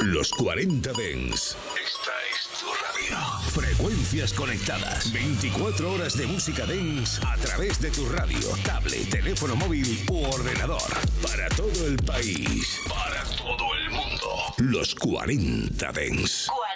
Los 40 Dens. Esta es tu radio. Frecuencias conectadas. 24 horas de música Dens a través de tu radio, tablet, teléfono móvil u ordenador. Para todo el país. Para todo el mundo. Los 40 Dens. 40.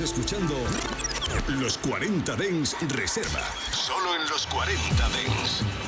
Escuchando Los 40 Dens Reserva. Solo en los 40 Dens.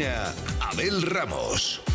Abel Ramos.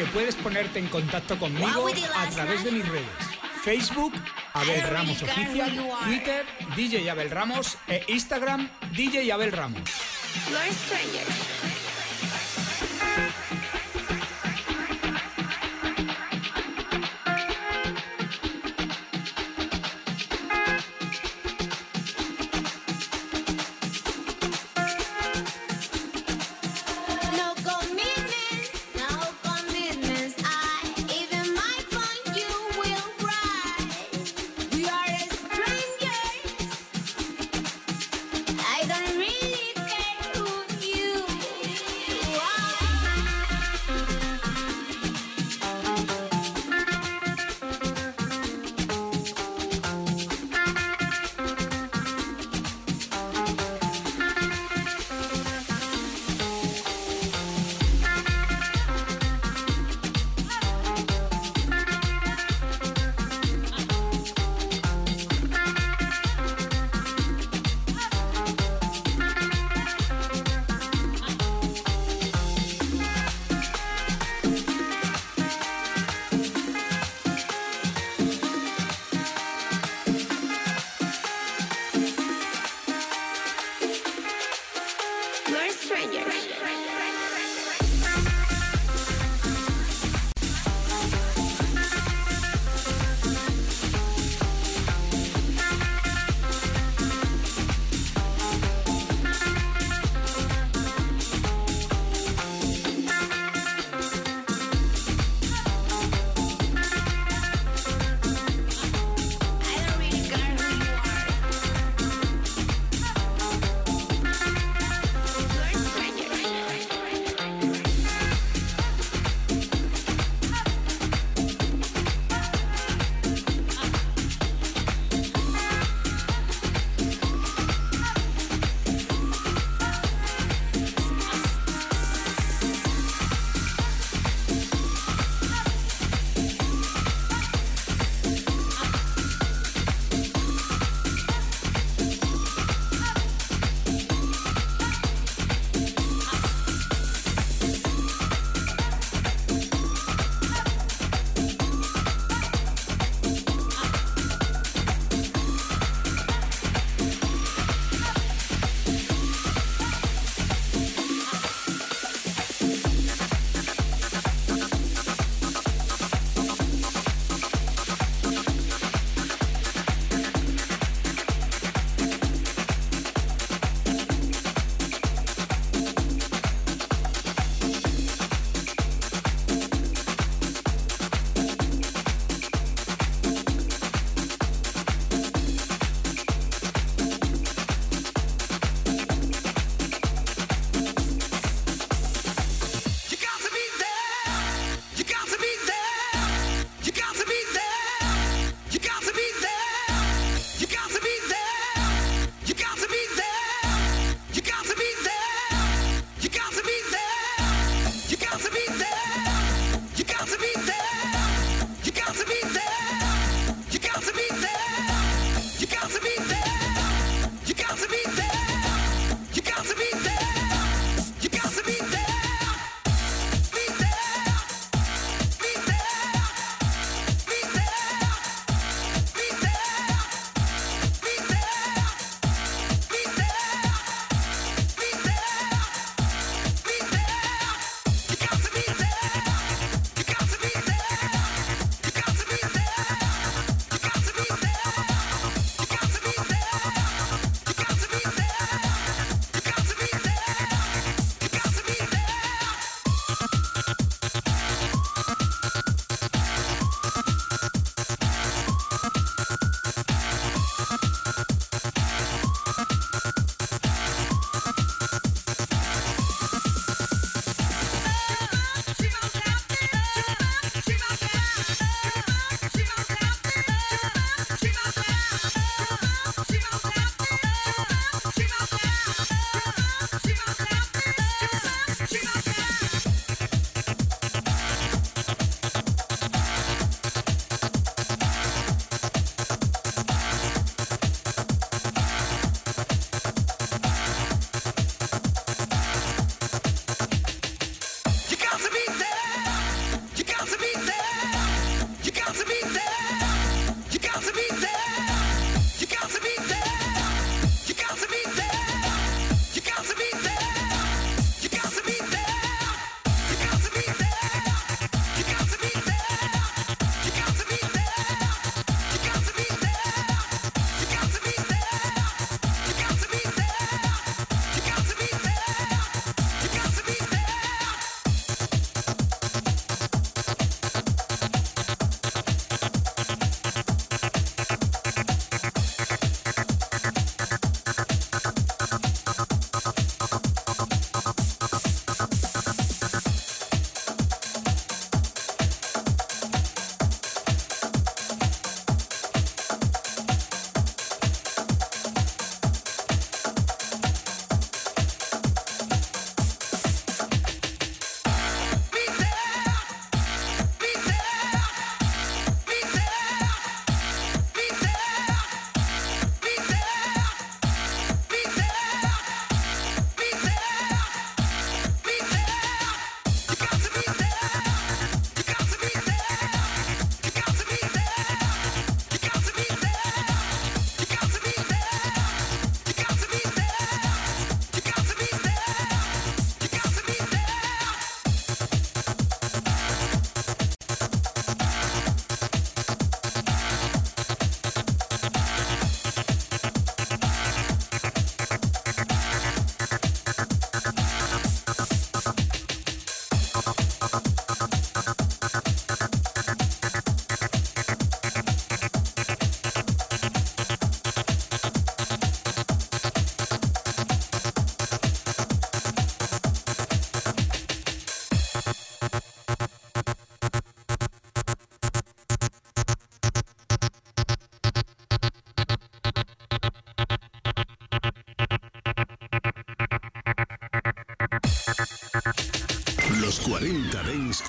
Que puedes ponerte en contacto conmigo a través de mis redes. Facebook, Abel Ramos Oficial, Twitter, DJ Abel Ramos. E Instagram, DJ Abel Ramos.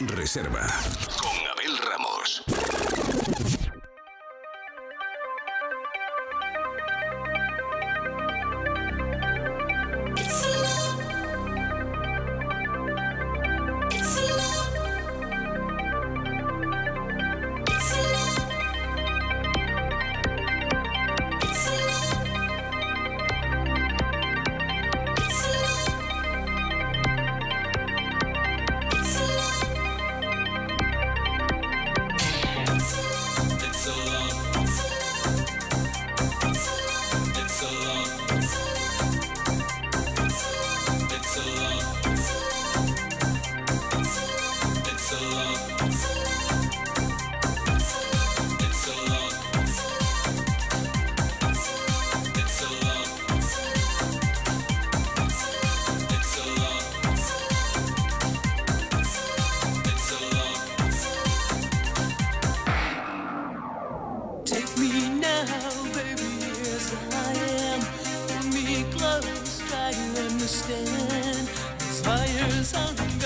Reserva understand. Desires are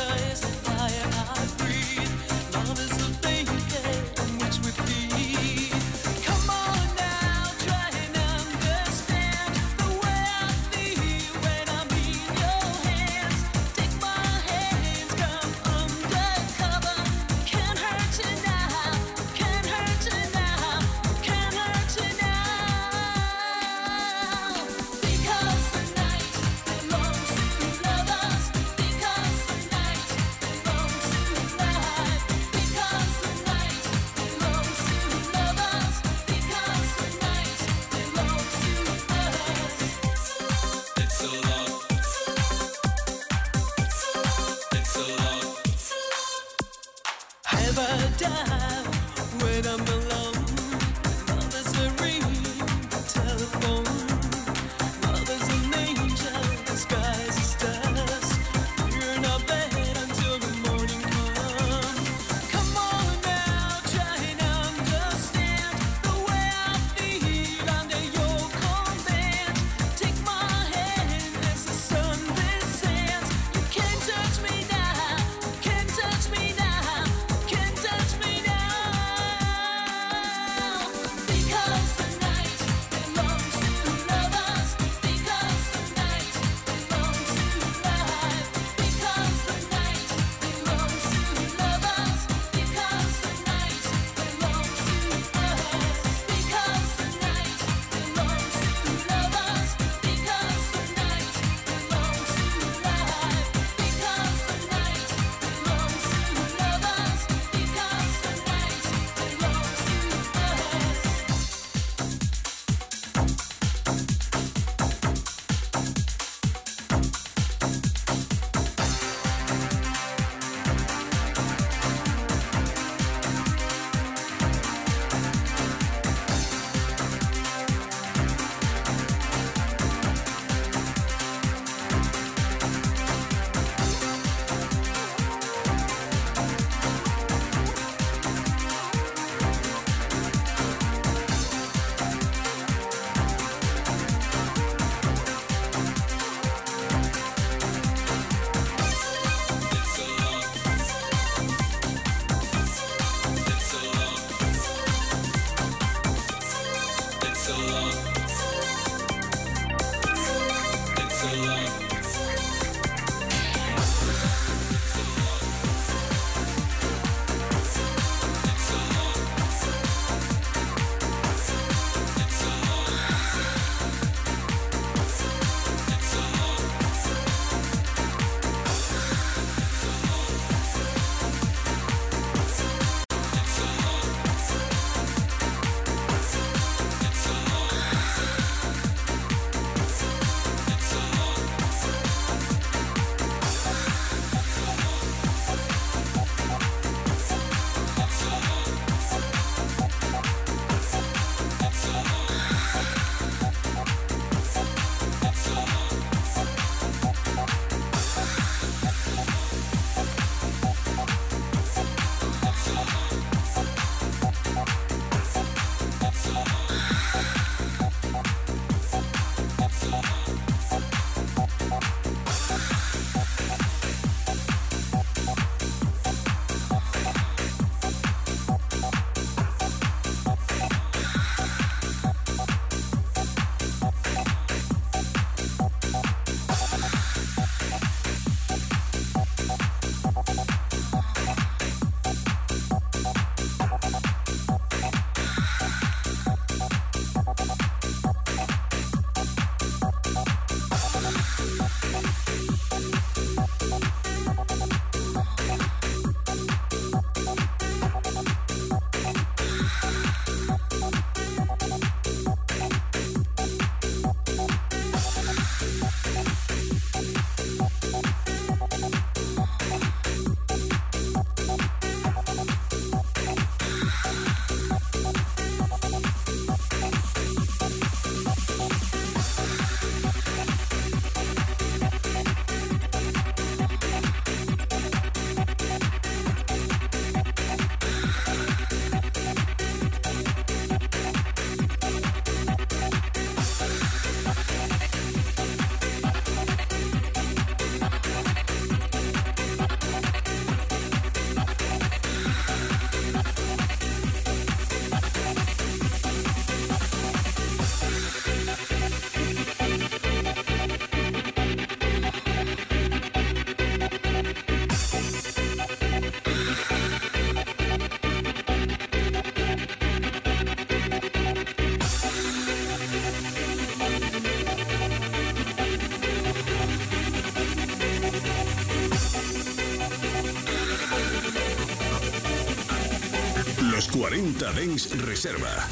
Los 40 Dens Reserva.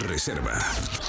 Reserva.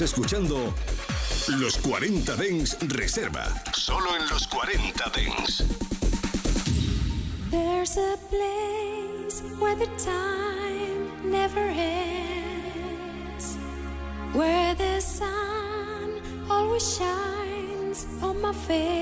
Escuchando Los 40 Dens Reserva. Solo en los 40 Dens. There's a place where the time never ends. Where the sun always shines on my face.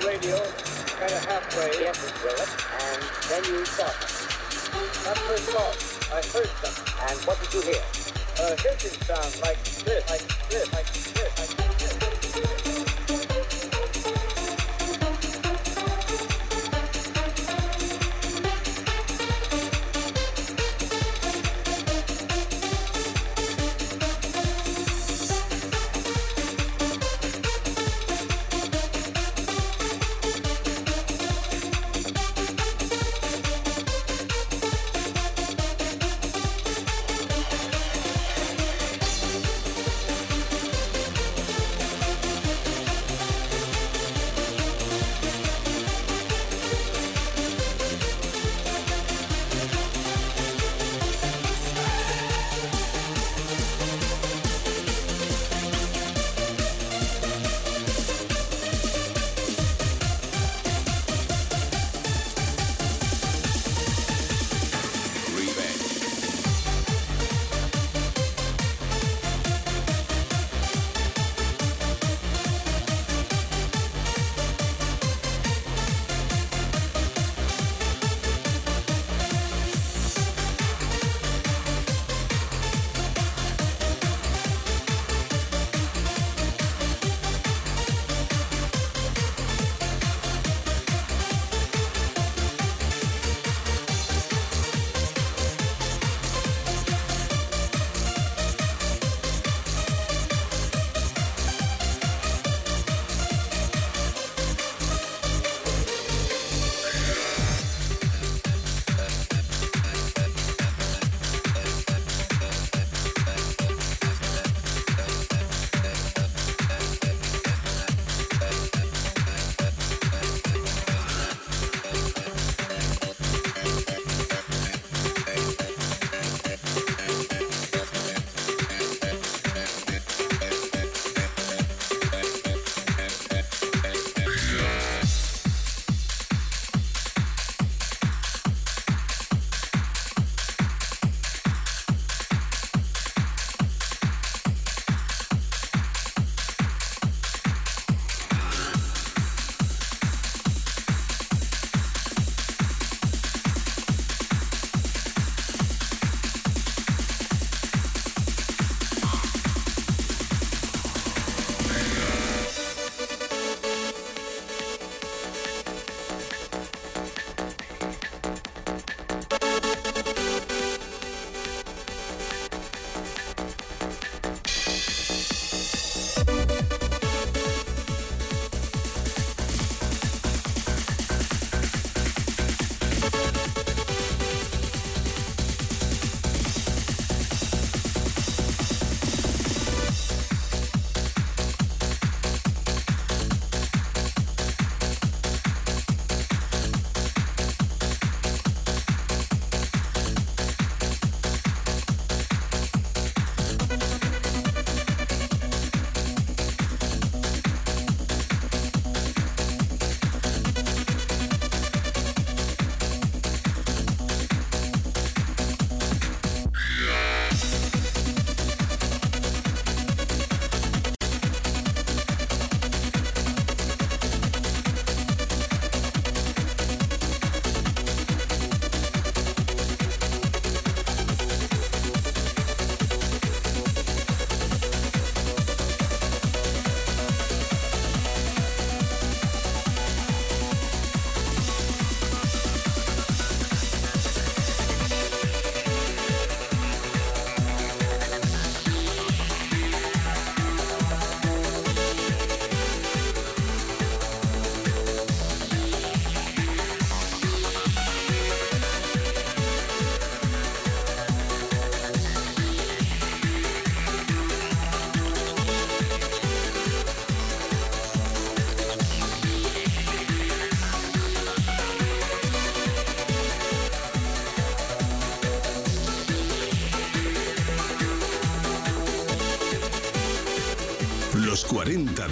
the radio kind of halfway. Yes, it, and then you stop. Not a stop, I heard them. And what did you hear? Uh, hissing sound like this, like this, like this, like this.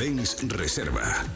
40 Dens Reserva.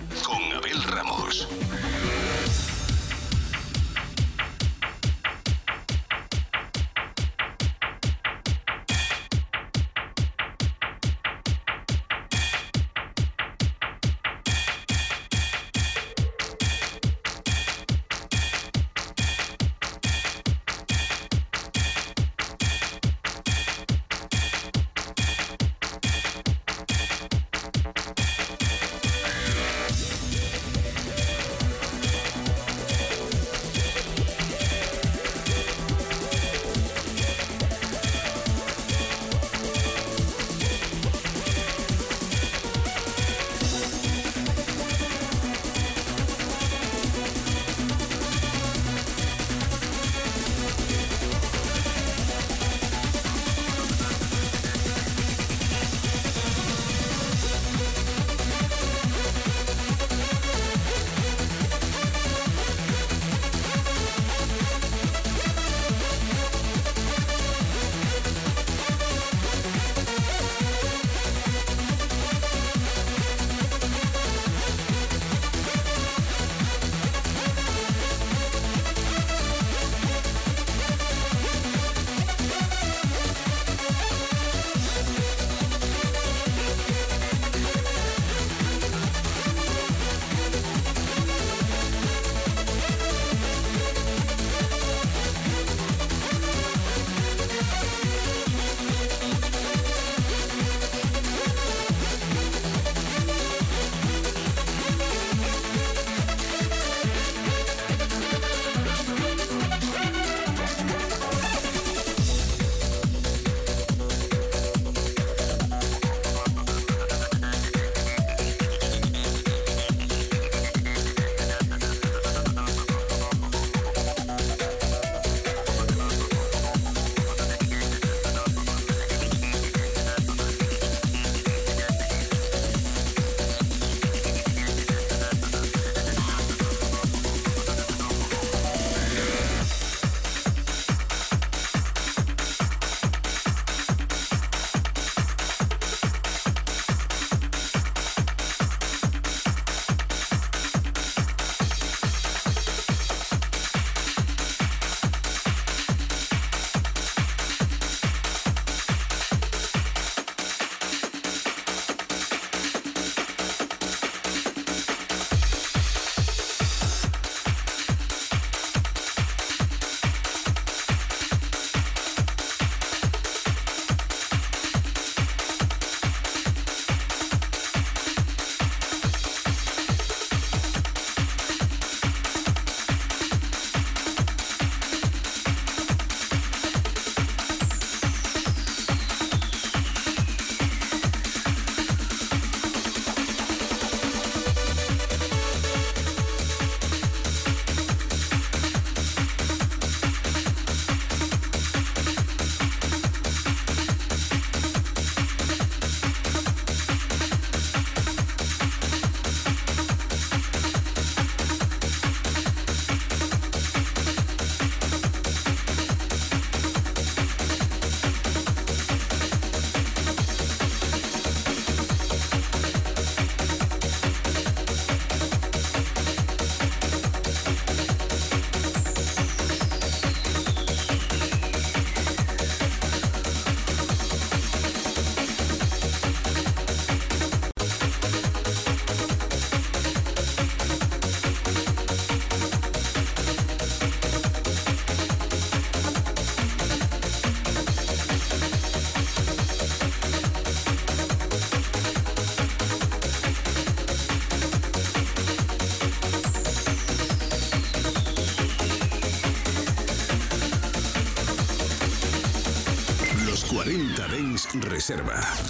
Reserva.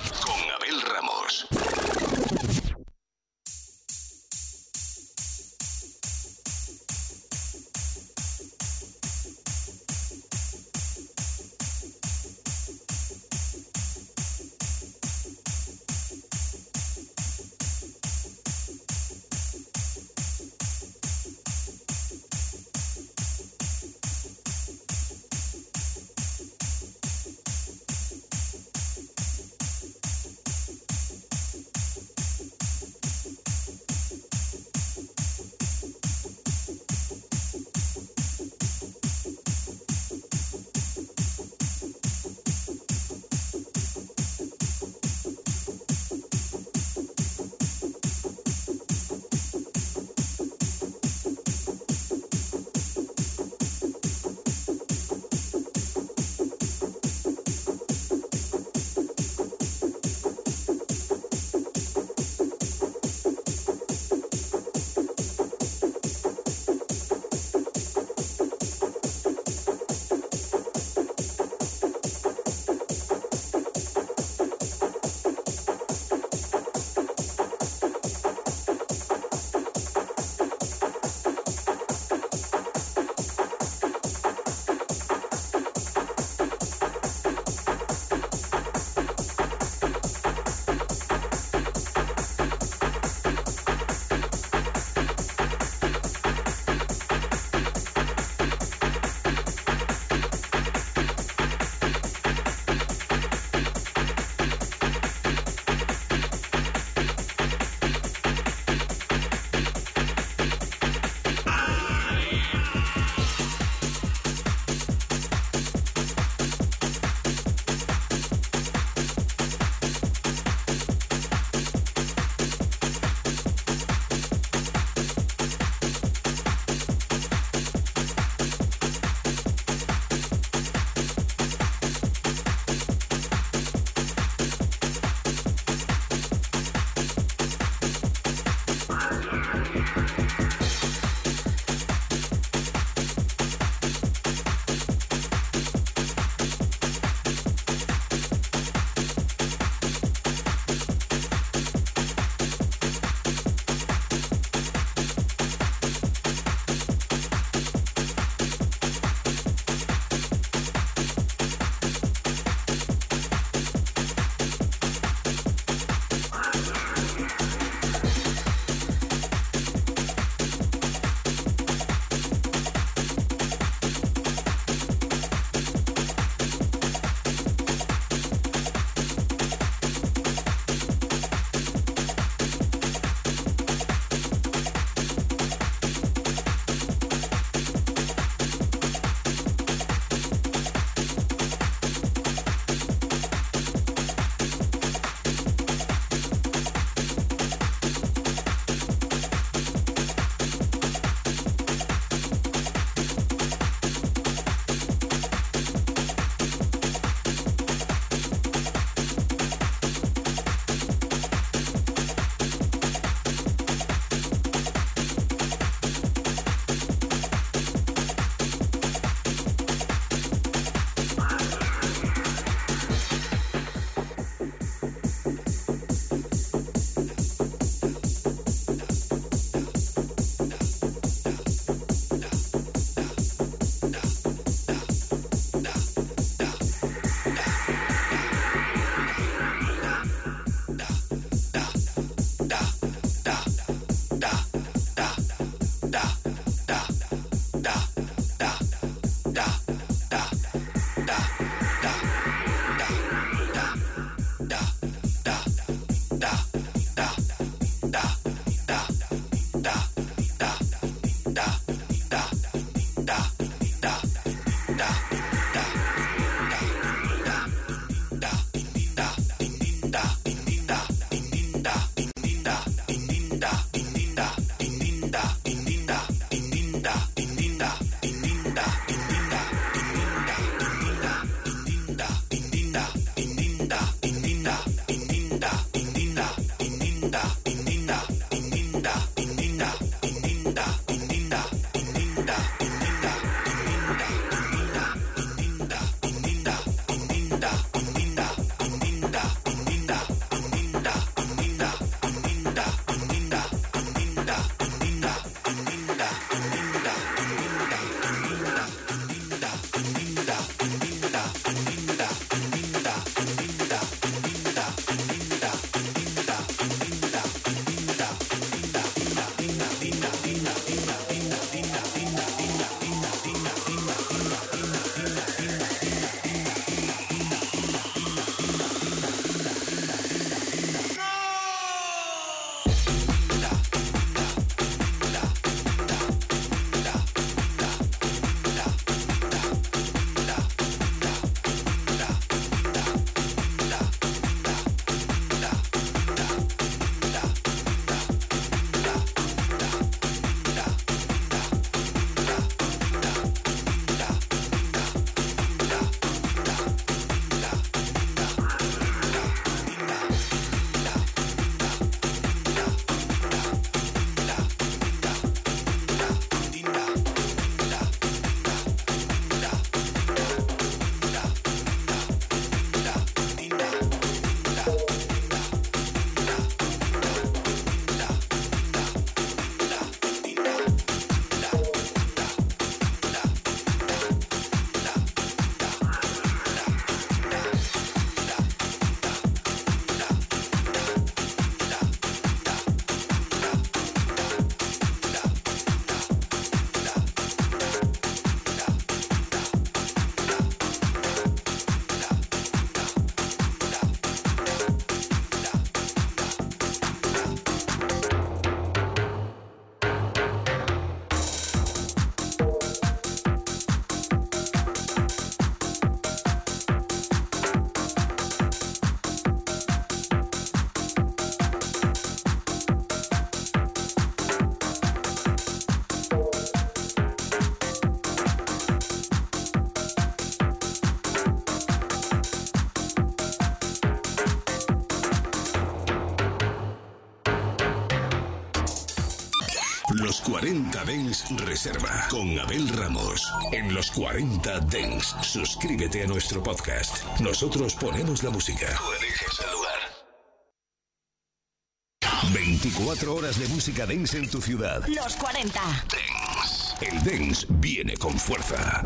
40 Dens Reserva con Abel Ramos. En los 40 Dens, suscríbete a nuestro podcast. Nosotros ponemos la música. Tú eliges el lugar. 24 horas de música dance en tu ciudad. Los 40. Dance. El dance viene con fuerza.